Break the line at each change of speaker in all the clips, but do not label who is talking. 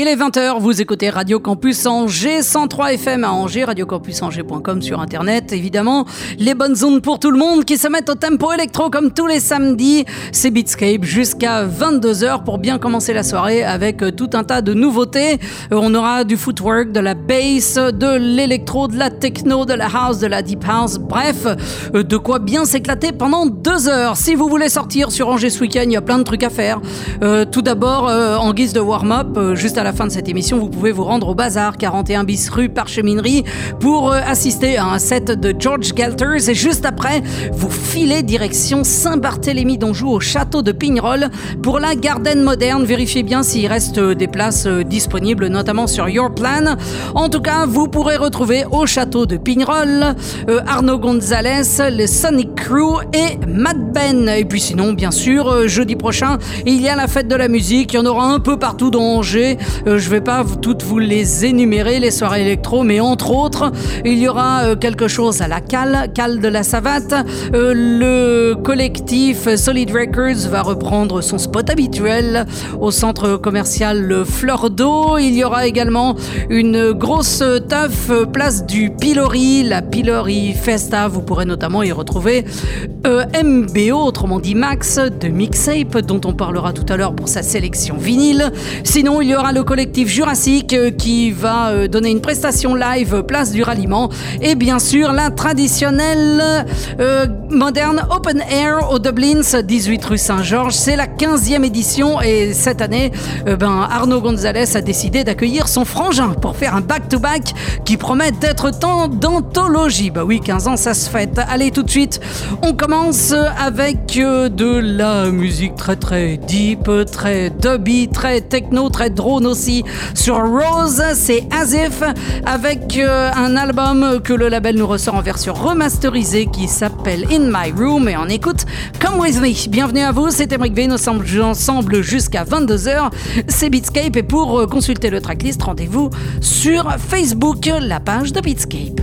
Il est 20h, vous écoutez Radio Campus Angers 103 FM à Angers, radiocampusangers.com sur internet évidemment. Les bonnes ondes pour tout le monde qui se mettent au tempo électro comme tous les samedis. C'est Beatscape jusqu'à 22h pour bien commencer la soirée avec euh, tout un tas de nouveautés. Euh, on aura du footwork, de la bass, de l'électro, de la techno, de la house, de la deep house. Bref, euh, de quoi bien s'éclater pendant deux heures. Si vous voulez sortir sur Angers ce week-end, il y a plein de trucs à faire. tout d'abord, en guise de warm-up, juste à la fin de cette émission, vous pouvez vous rendre au bazar 41 bis rue Parcheminerie pour euh, assister à un set de George Galters et juste après, vous filez direction Saint-Barthélemy d'Anjou au château de Pignerol pour la Garden moderne. Vérifiez bien s'il reste euh, des places euh, disponibles, notamment sur Your Plan. En tout cas, vous pourrez retrouver au château de Pignerol Arnaud Gonzalez, le Sonic Crew et Matt Ben. Et puis sinon, bien sûr, jeudi prochain, il y a la fête de la musique. Il y en aura un peu partout dans Angers. Euh, je vais pas toutes vous les énumérer, les soirées électro, mais entre autres, il y aura euh, quelque chose à la cale, cale de la savate. Euh, le collectif Solid Records va reprendre son spot habituel au centre commercial Fleur d'eau. Il y aura également une grosse teuf place du Pilori, la Pilori Festa. Vous pourrez notamment y retrouver MBO, autrement dit Max, de Mixape, dont on parlera tout à l'heure pour sa sélection vinyle. Sinon, il y aura le collectif Jurassique euh, qui va euh, donner une prestation live euh, place du ralliement. Et bien sûr, la traditionnelle moderne Open Air au Dublins, 18 rue Saint-Georges. C'est la 15e édition et cette année, ben, Arnaud Gonzalez a décidé d'accueillir son frangin pour faire un back-to-back qui promet d'être tant d'anthologie. Bah oui, 15 ans, ça se fête. Allez, tout de suite, on commence avec de la musique très très deep, très dubby, très techno, très drone aussi sur Rose, c'est Asif avec euh, un album que le label nous ressort en version remasterisée qui s'appelle In My Room et on écoute Come With Me. Bienvenue à vous, c'est Emric V, nous sommes ensemble jusqu'à 22h. C'est Beatscape et pour euh, consulter le tracklist, rendez-vous sur Facebook, la page de Beatscape.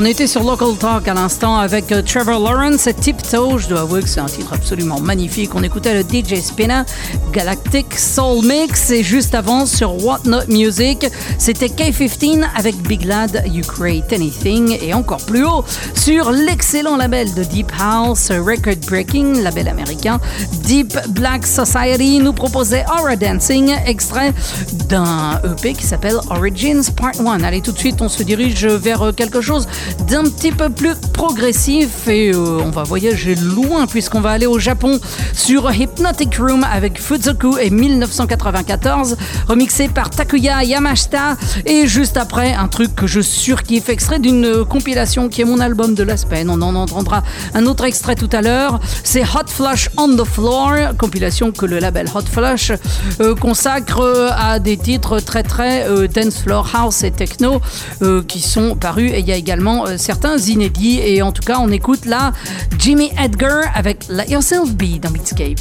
On était sur Local Talk à l'instant avec euh, Trevor Lawrence Tiptoe. Je dois avouer que c'est un titre absolument magnifique. On écoutait le DJ Spinner Galactic Soul Mix et juste avant sur What Not Music, c'était K15 avec Big Lad You Create Anything et encore plus haut sur l'excellent label de Deep House Record Breaking, label américain Deep Black Society nous proposait Aura Dancing, extrait d'un EP qui s'appelle Origins Part 1. Allez, tout de suite, on se dirige vers quelque chose d'un petit peu plus progressif et euh, on va voyager loin puisqu'on va aller au Japon sur Hypnotic Room avec Fuzoku et 1994, remixé par Takuya Yamashita et juste après un truc que je surkiffe, extrait d'une compilation qui est mon album de la semaine. On en entendra un autre extrait tout à l'heure. C'est Hot Flush on the Floor, compilation que le label Hot Flush euh, consacre à des titres très très euh, dance floor house et techno qui sont parus et il y a également certains inédits et en tout cas on écoute là Jimmy Edgar avec Let Yourself Be dans Beatscape.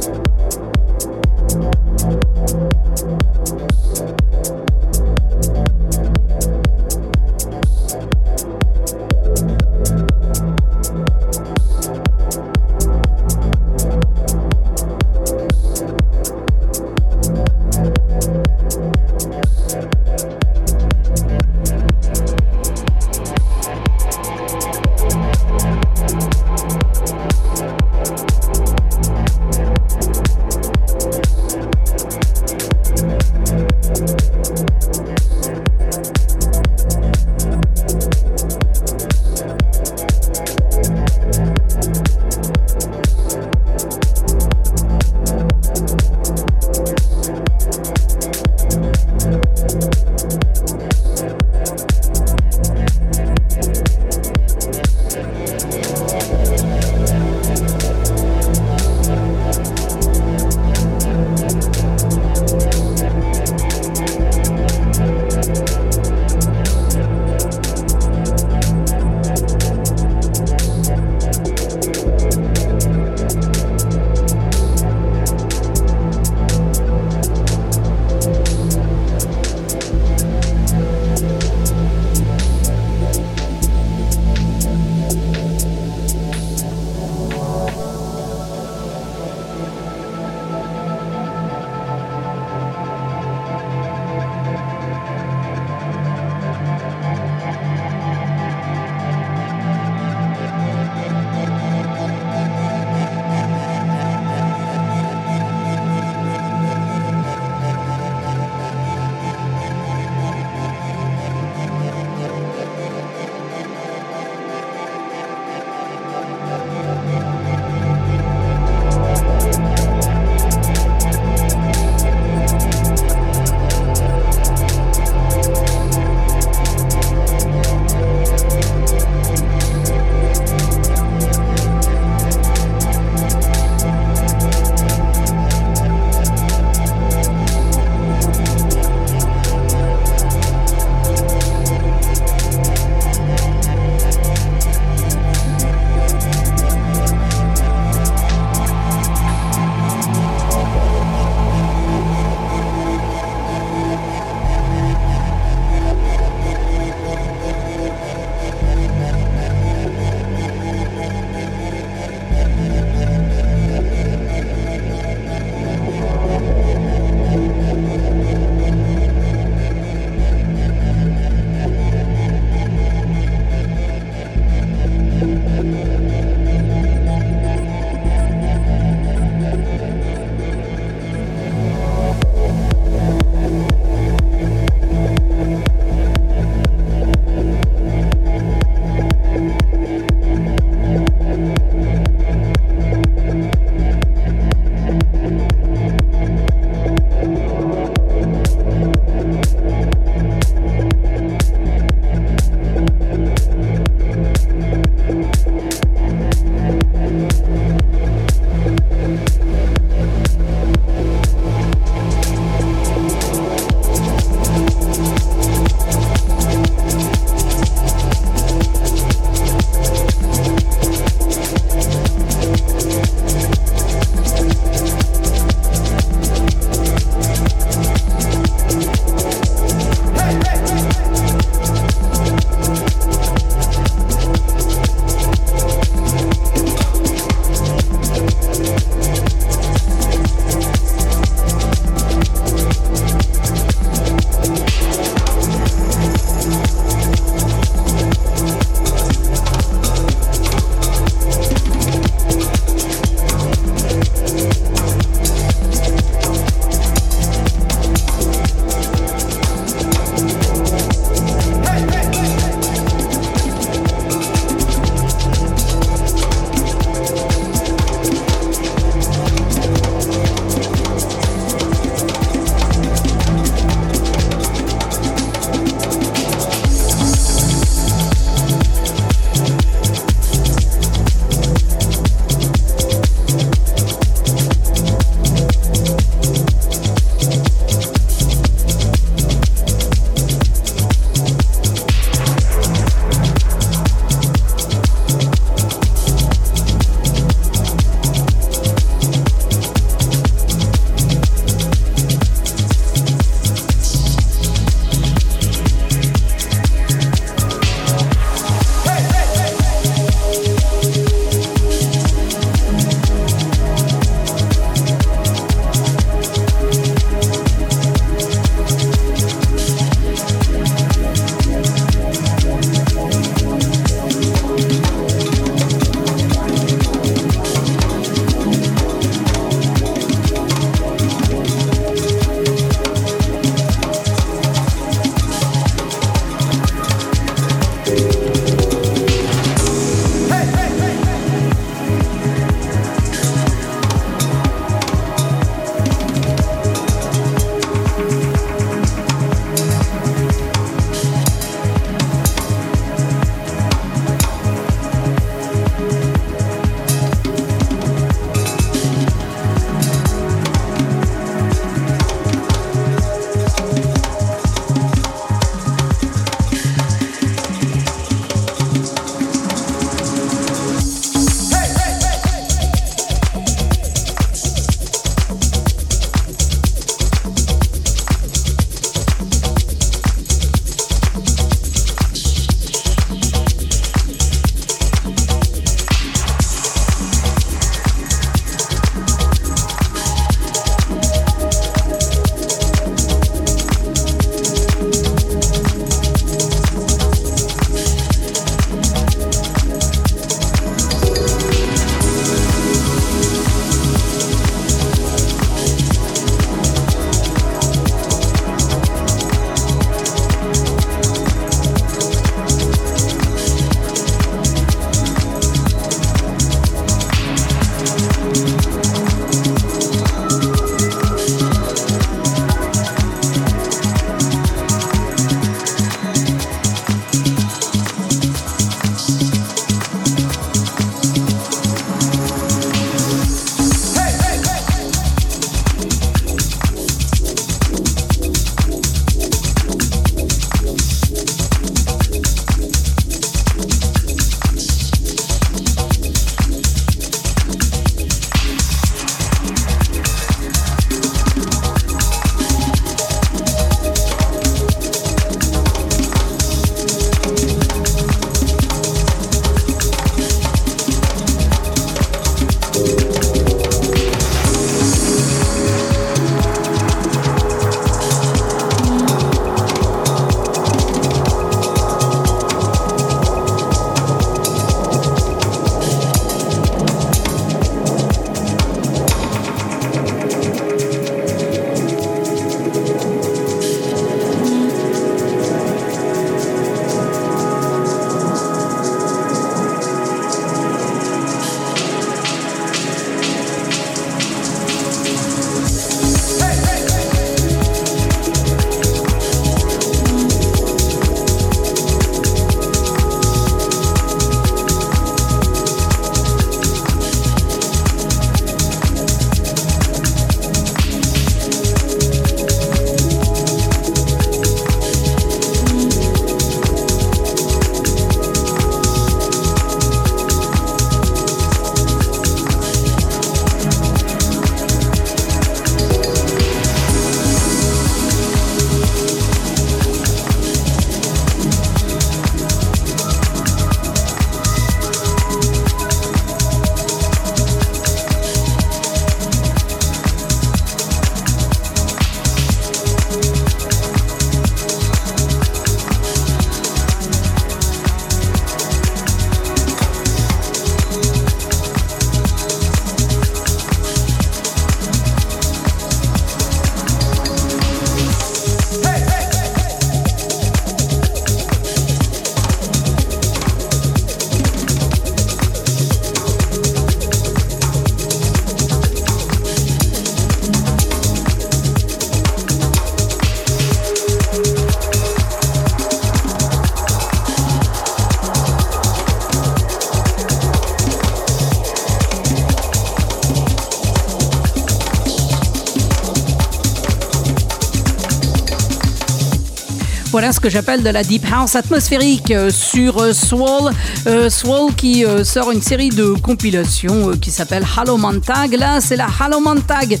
Ce que j'appelle de la deep house atmosphérique euh, sur euh, Swall. Euh, Swall qui sort une série de compilations qui s'appelle Hello Montag. Là, c'est la Hello Montag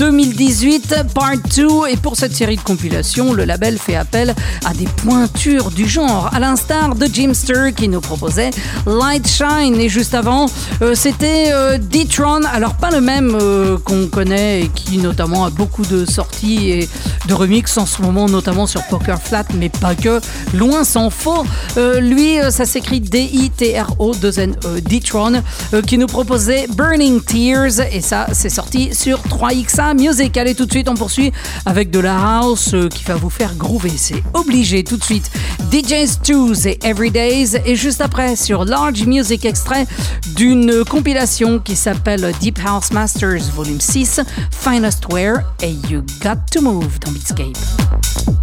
2018 Part 2. Et pour cette série de compilations, le label fait appel à des pointures du genre, à l'instar de Jimster qui nous proposait Light Shine. Et juste avant, c'était D-Tron. Alors, pas le même qu'on connaît et qui notamment a beaucoup de sorties et de remix en ce moment, notamment sur Poker Flat, mais pas que. Loin s'en faut. Euh, lui, euh, ça s'écrit D-I-T-R-O, 2 N E, D-Tron, euh, qui nous proposait Burning Tears. Et ça, c'est sorti sur 3XA Music. Allez, tout de suite, on poursuit avec de la house qui va vous faire groover. C'est obligé, tout de suite. DJ's Tues et Everydays. Et juste après, sur Large Music Extrait d'une compilation qui s'appelle Deep House Masters Volume 6, Finest Wear et You Got to Move dans Beatscape.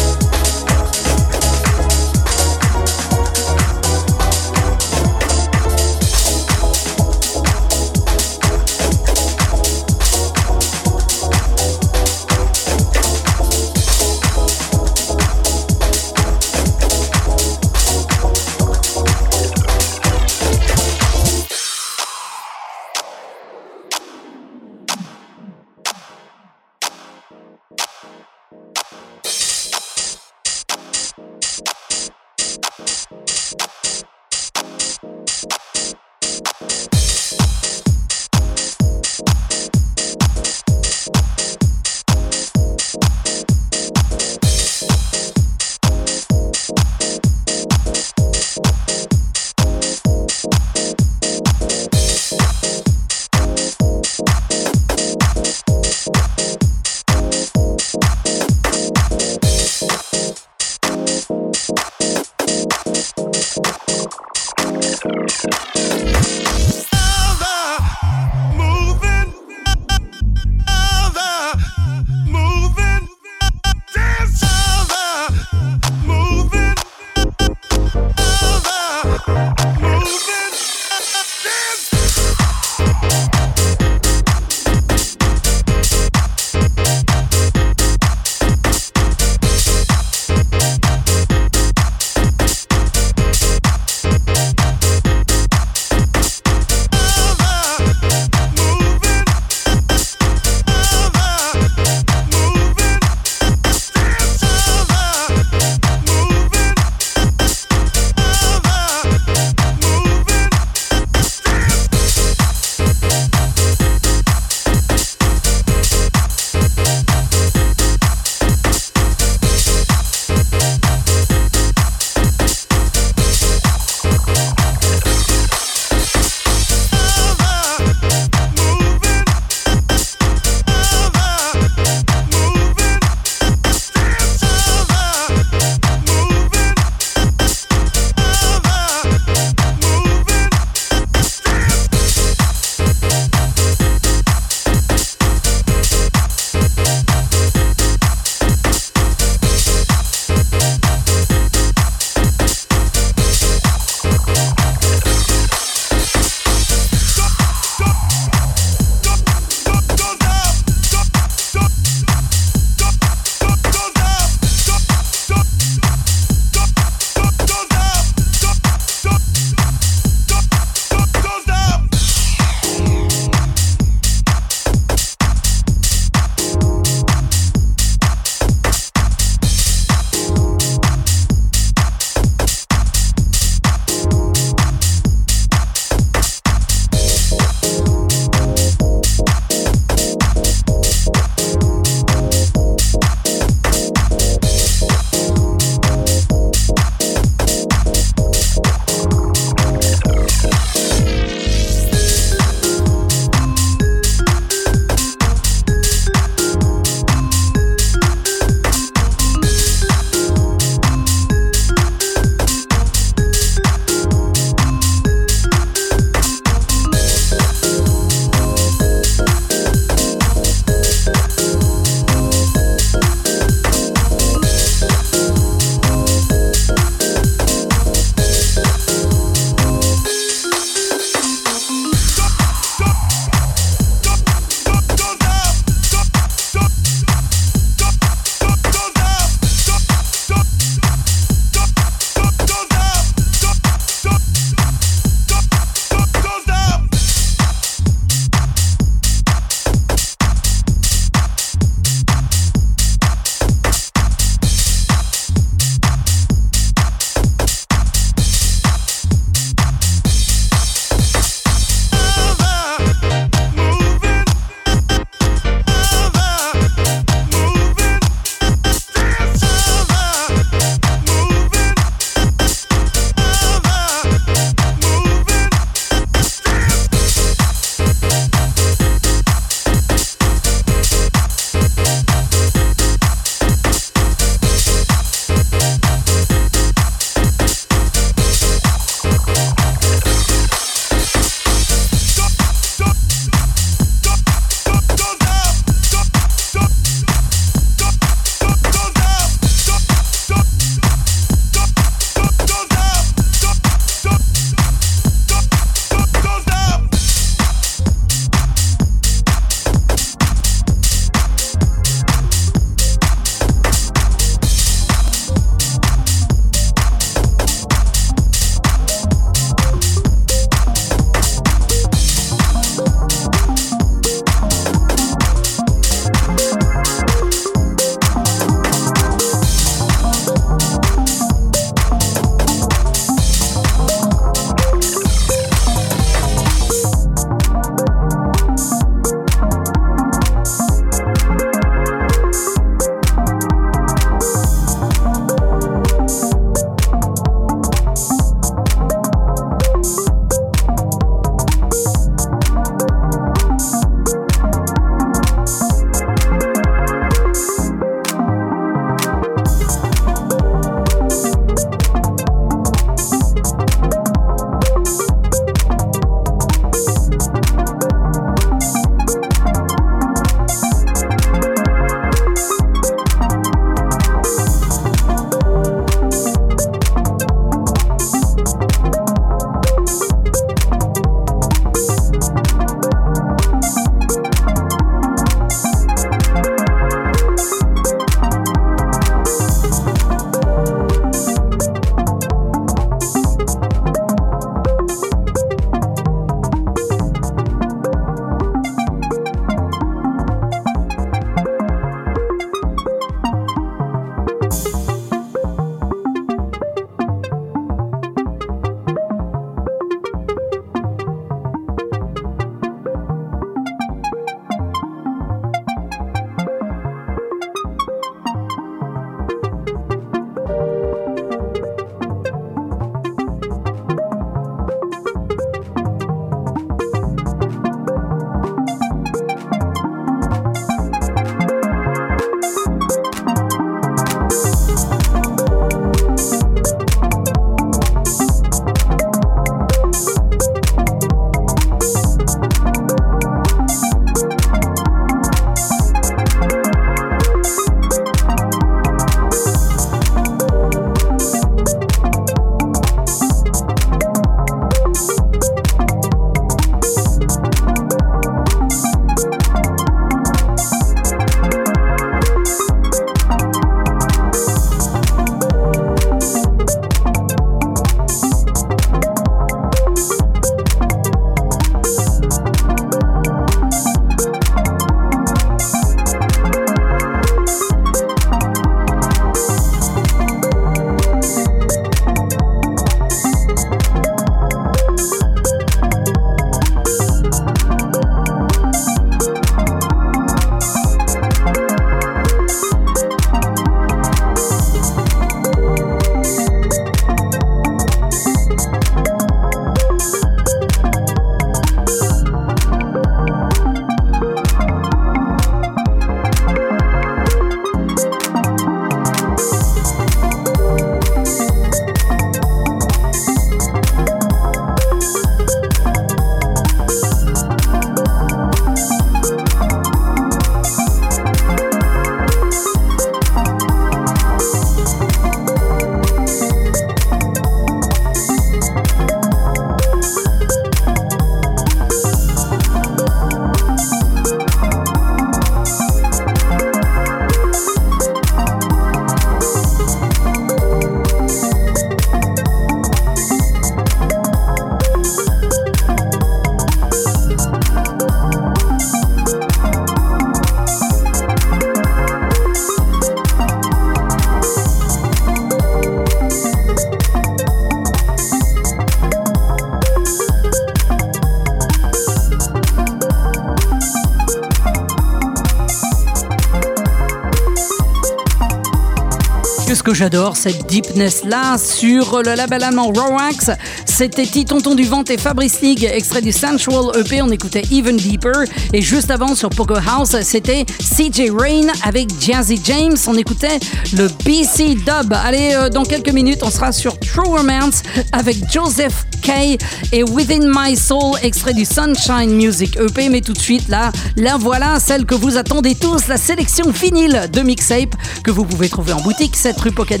J'adore cette deepness là sur le label allemand Rowax. C'était Tonton du Vent et Fabrice League, extrait du Sensual EP. On écoutait Even Deeper. Et juste avant sur Poker House, c'était CJ Rain avec Jazzy James. On écoutait le BC Dub. Allez, euh, dans quelques minutes, on sera sur True Romance avec Joseph Kay et Within My Soul, extrait du Sunshine Music EP. Mais tout de suite, là, là voilà celle que vous attendez tous, la sélection vinyle de Mixape que vous pouvez trouver en boutique. Cette rue Pocket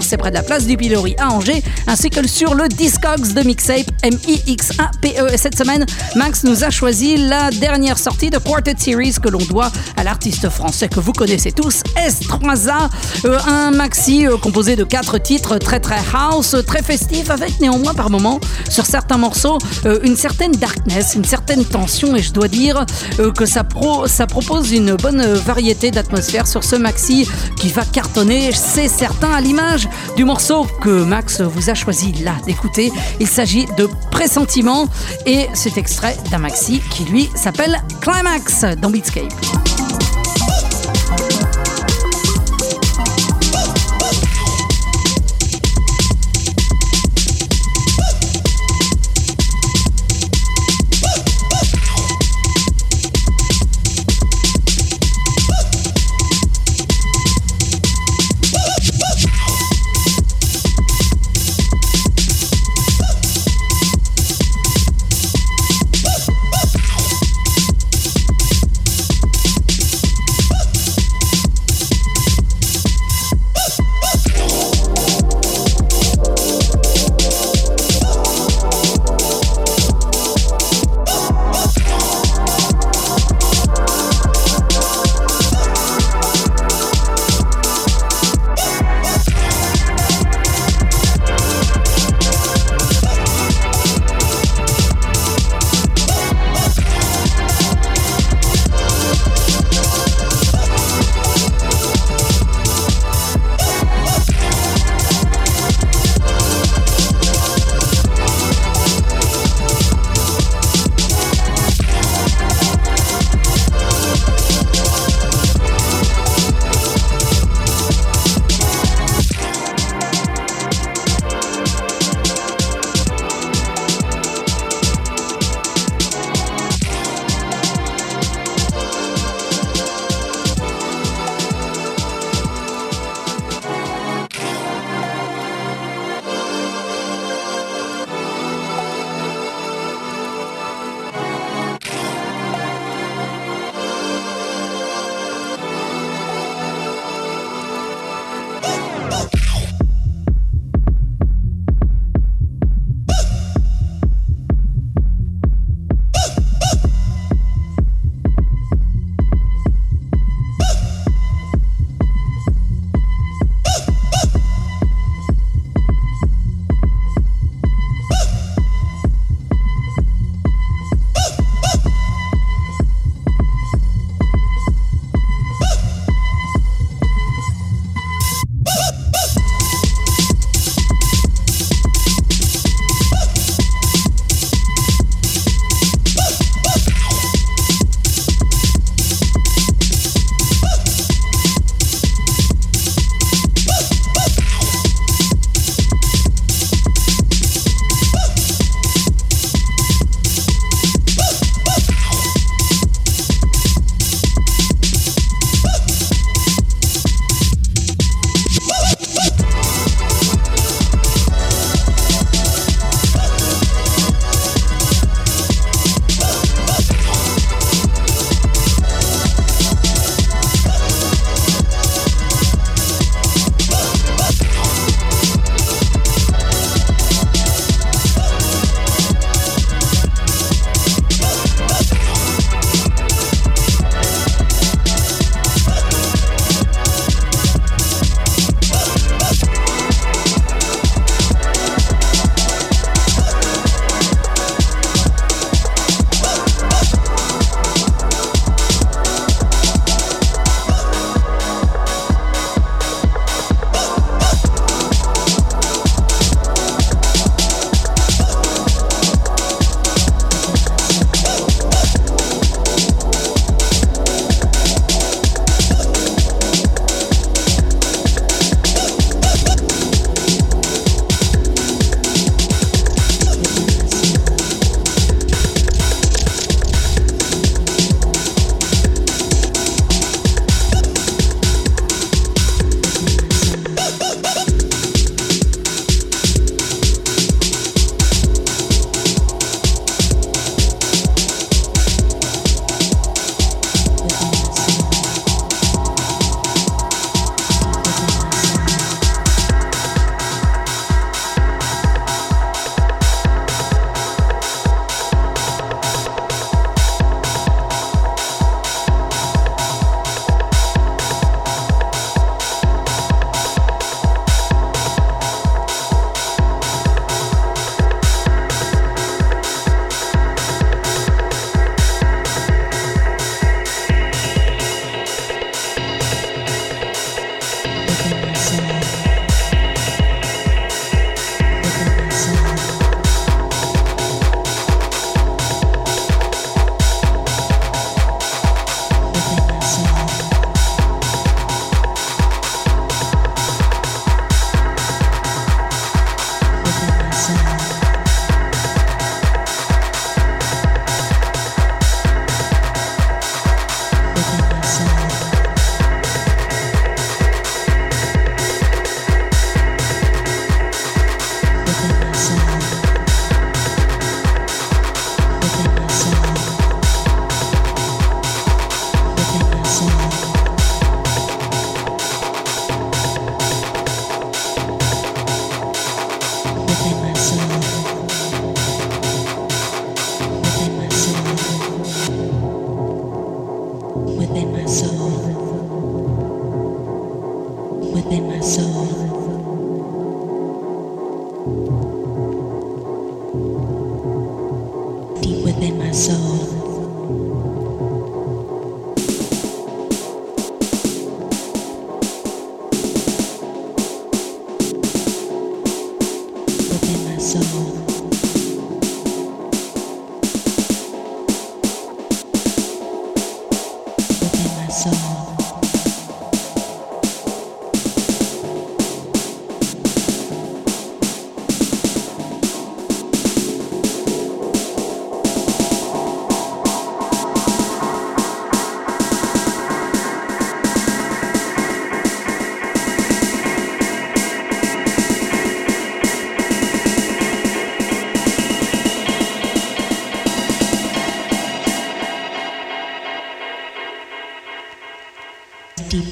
c'est près de la place du Pilori à Angers, ainsi que sur le Discogs de Mixape, M-I-X-A-P-E. Et cette semaine, Max nous a choisi la dernière sortie de Quartet Series que l'on doit à l'artiste français que vous connaissez tous, S3A, euh, un maxi euh, composé de quatre titres très très house, très festif, avec néanmoins par moments, sur certains morceaux, euh, une certaine darkness, une certaine tension, et je dois dire que ça, pro, ça propose une bonne variété d'atmosphère sur ce maxi qui va cartonner, c'est certain, à l'image du morceau que Max vous a choisi là d'écouter. Il s'agit de Pressentiment et cet extrait d'un maxi qui lui s'appelle Climax dans Beatscape.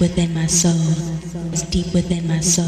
within my soul. It's deep within my soul.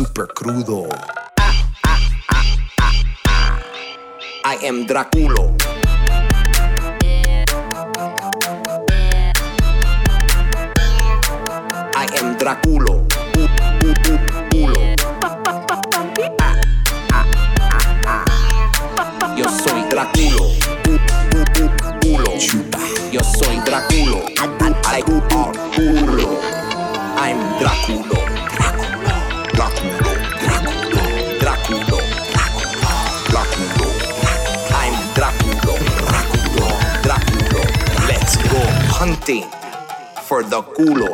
Super crudo. Culo.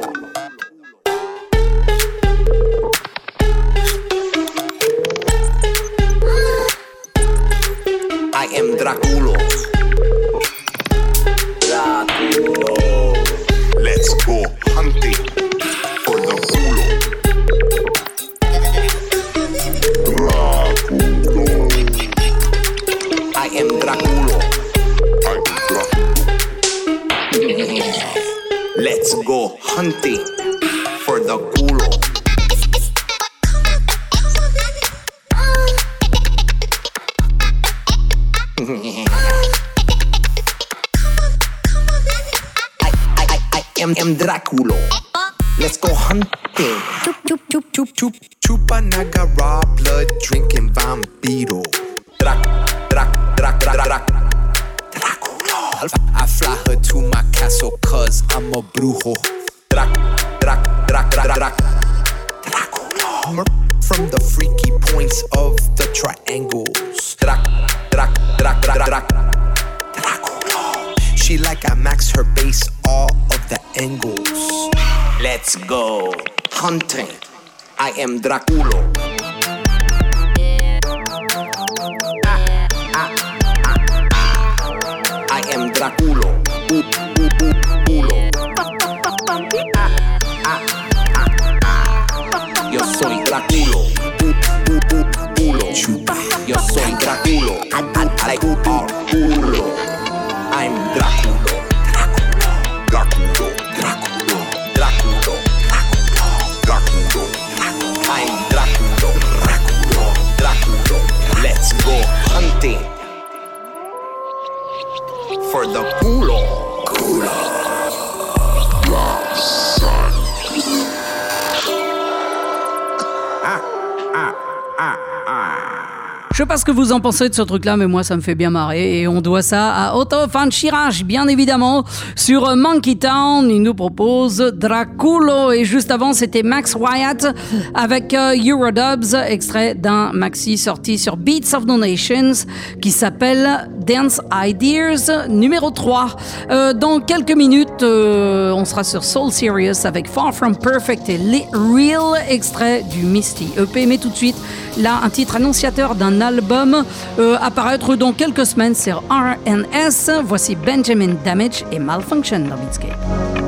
Pas ce que vous en pensez de ce truc-là, mais moi ça me fait bien marrer. Et on doit ça à Otto Van Chirage, bien évidemment. Sur Monkey Town, il nous propose Draculo. Et juste avant, c'était Max Wyatt avec euh, Eurodubs, extrait d'un maxi sorti sur Beats of the Nations qui s'appelle Dance Ideas numéro 3. Euh, dans quelques minutes, euh, on sera sur Soul Serious avec Far From Perfect et Les Real, extrait du Misty EP. Mais tout de suite, là, un titre annonciateur d'un album euh, à paraître dans quelques semaines sur RNS. Voici Benjamin Damage et Malfunction dans.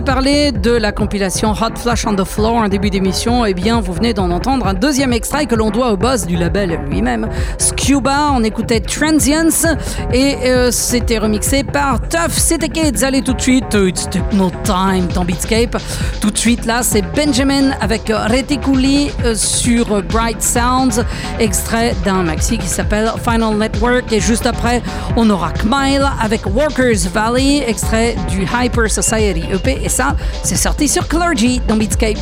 Ai parlé de la compilation Hot Flash on the Floor en début d'émission. Eh bien, vous venez d'en entendre un deuxième extrait que l'on doit au boss du label lui-même, On écoutait Transients et euh, c'était remixé par Tough City Kids. Allez tout de suite, it's techno time dans Beatscape. Tout de suite là, c'est Benjamin avec Reticuli euh, sur Bright Sounds, extrait d'un maxi qui s'appelle Final Network. Et juste après, on aura Kmile avec Workers Valley, extrait du Hyper Society EP. Et ça, c'est sorti sur Clergy dans Beatscape.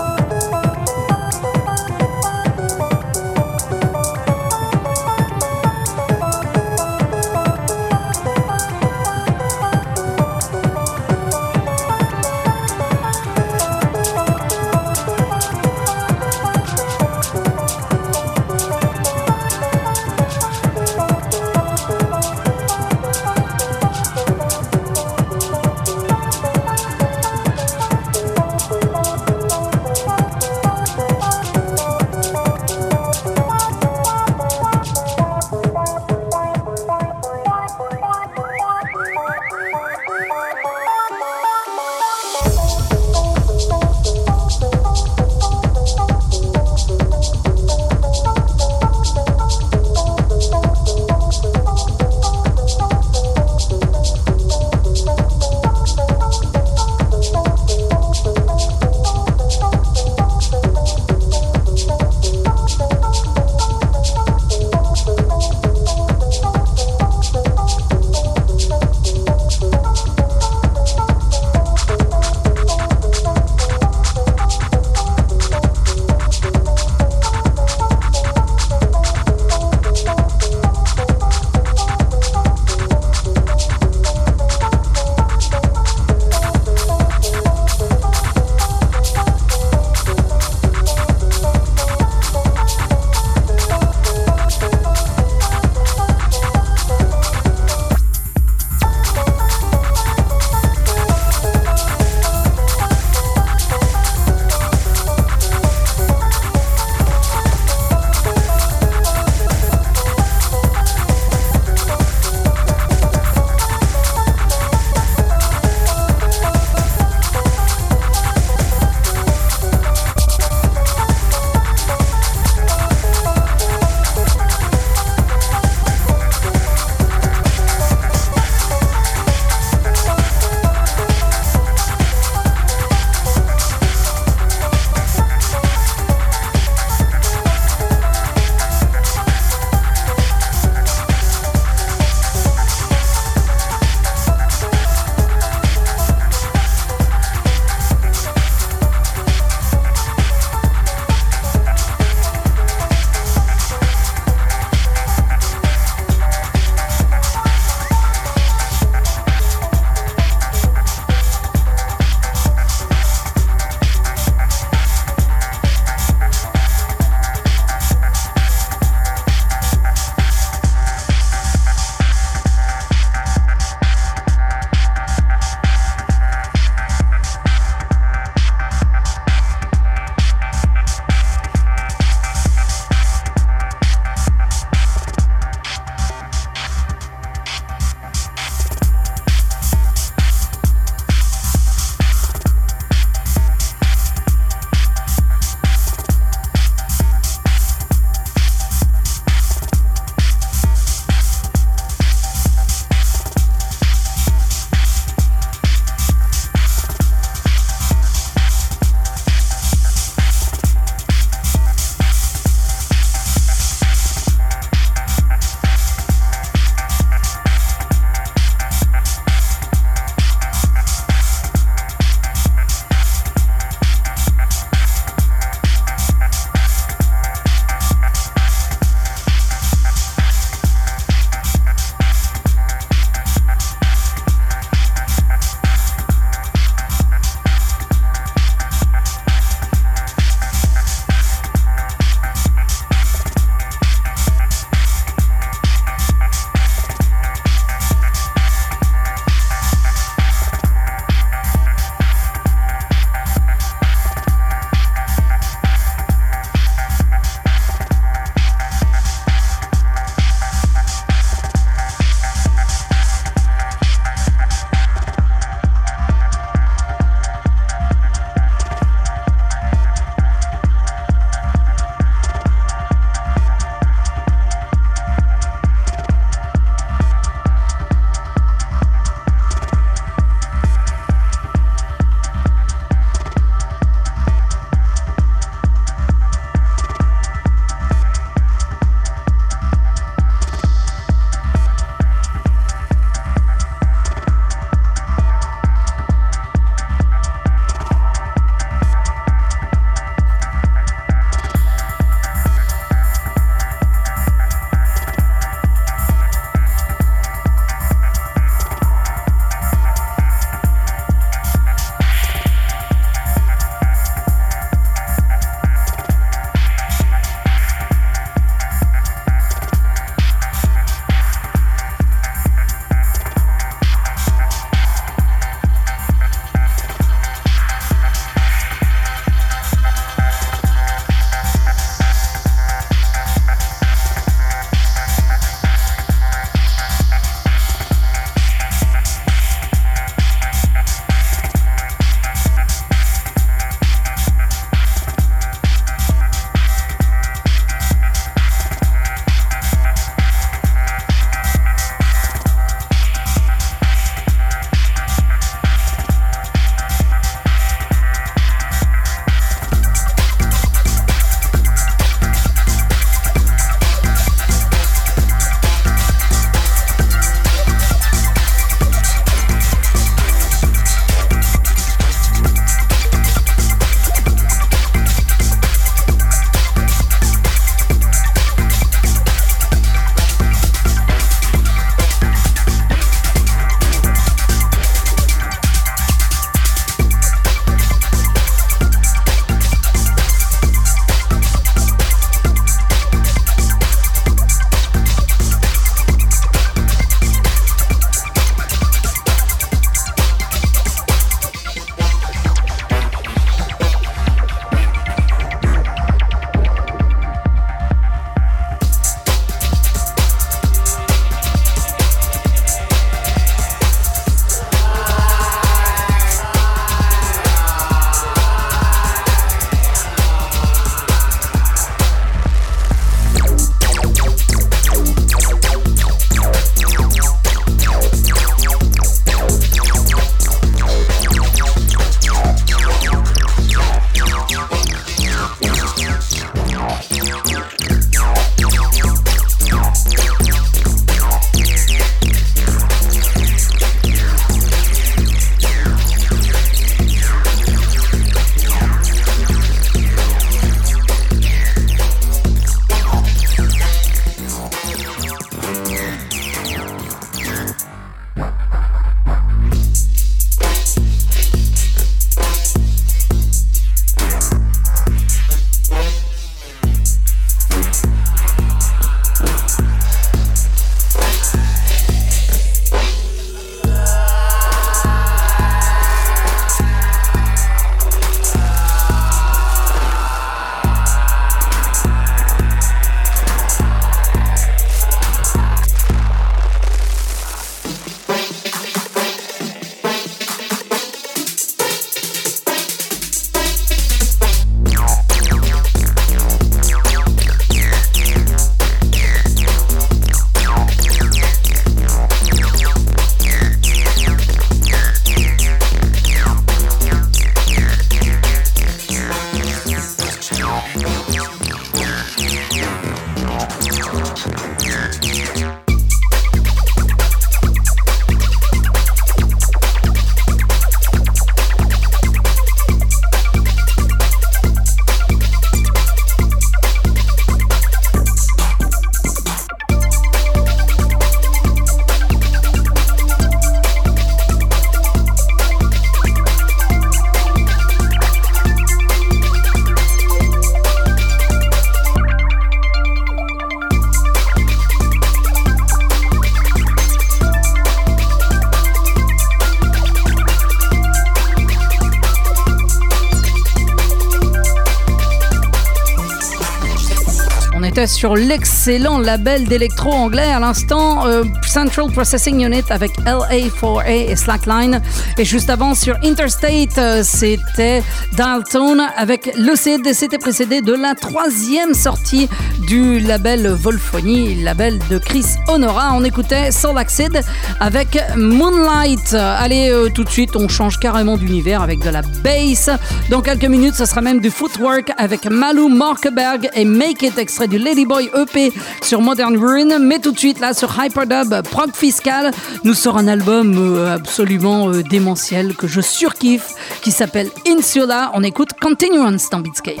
Sur l'excellent label d'électro anglais à l'instant euh, Central Processing Unit avec LA4A et Slackline. Et juste avant sur Interstate, euh, c'était Dalton avec Lucid et c'était précédé de la troisième sortie du label Volphonie, label de Chris Honora. On écoutait Soul Acid avec Moonlight. Allez, euh, tout de suite, on change carrément d'univers avec de la bass. Dans quelques minutes, ce sera même du footwork avec Malou Markeberg et Make It, extrait du EP sur Modern Ruin. Mais tout de suite, là, sur Hyperdub Prog Fiscal, nous sort un album euh, absolument euh, démentiel que je surkiffe qui s'appelle Insula. On écoute Continuance dans Beatscape.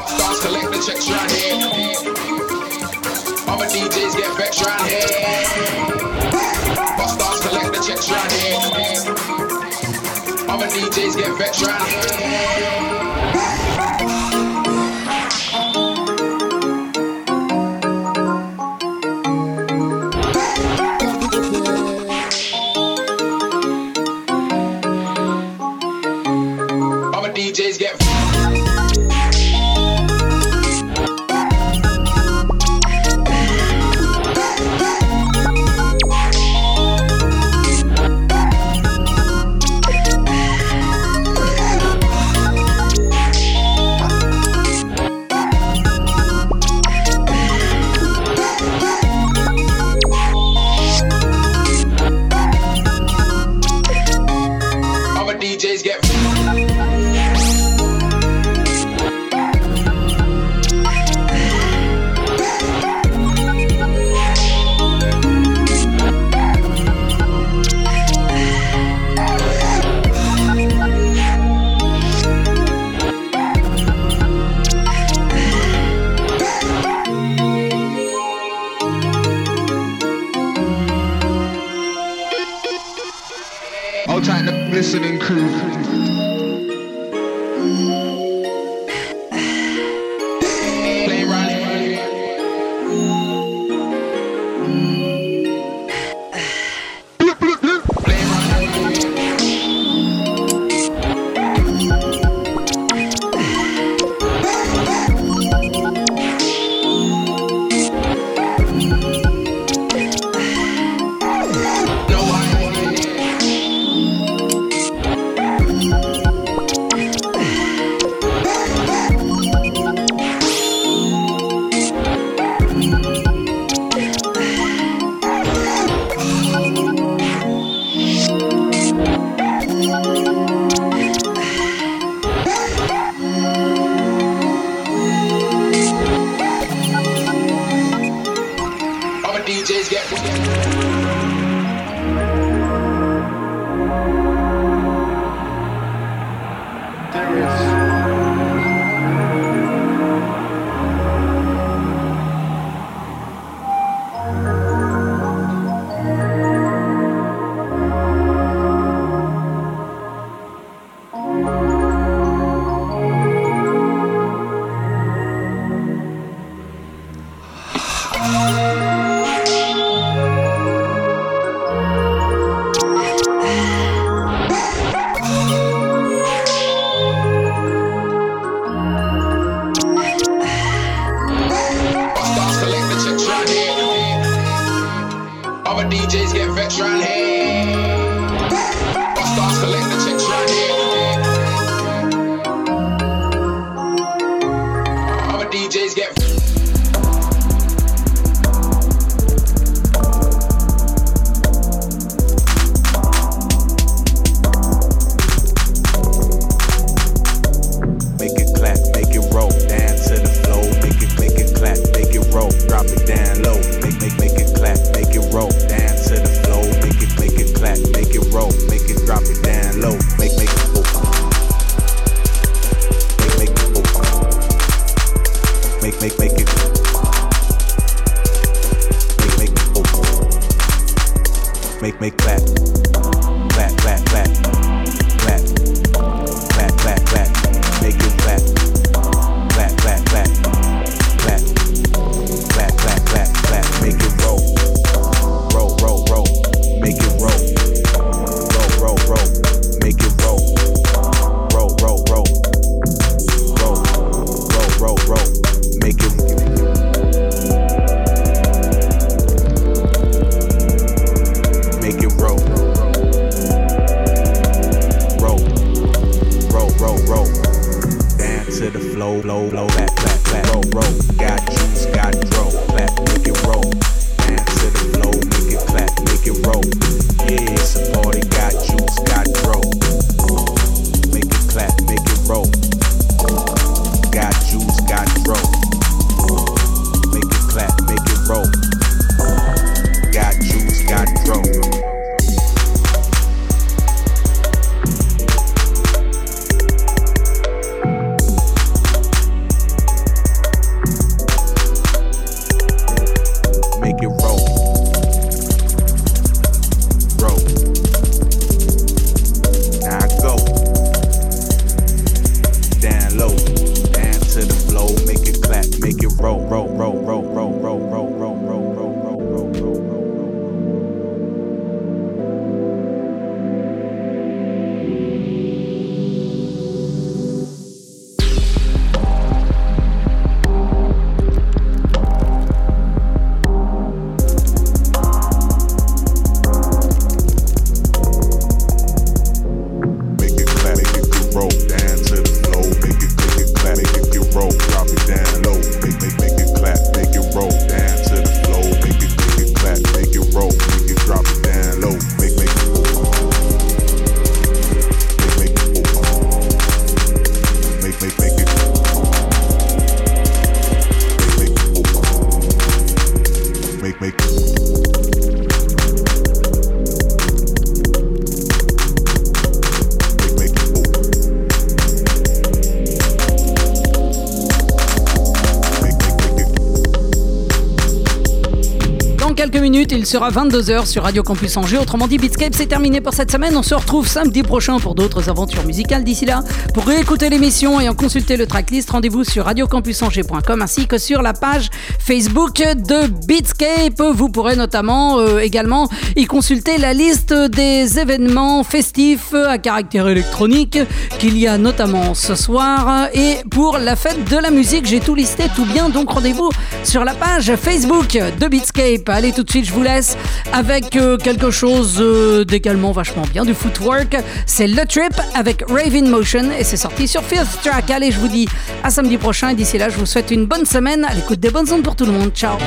Sera 22h sur Radio Campus Angers. Autrement dit, Beatscape, c'est terminé pour cette semaine. On se retrouve samedi prochain pour d'autres aventures musicales. D'ici là, pour réécouter l'émission et en consulter le tracklist, rendez-vous sur radiocampusangers.com ainsi que sur la page Facebook de Beatscape. Vous pourrez notamment euh, également y consulter la liste des événements festifs à caractère électronique qu'il y a notamment ce soir. Et pour la fête de la musique, j'ai tout listé tout bien. Donc rendez-vous sur la page Facebook de Beatscape. Allez tout de suite, je vous laisse avec euh, quelque chose euh, d'également vachement bien, du footwork. C'est Le Trip avec Raven Motion et c'est sorti sur Fifth Track. Allez, je vous dis à samedi prochain et d'ici là, je vous souhaite une bonne semaine à l'écoute des bonnes ondes pour tout le monde. Ciao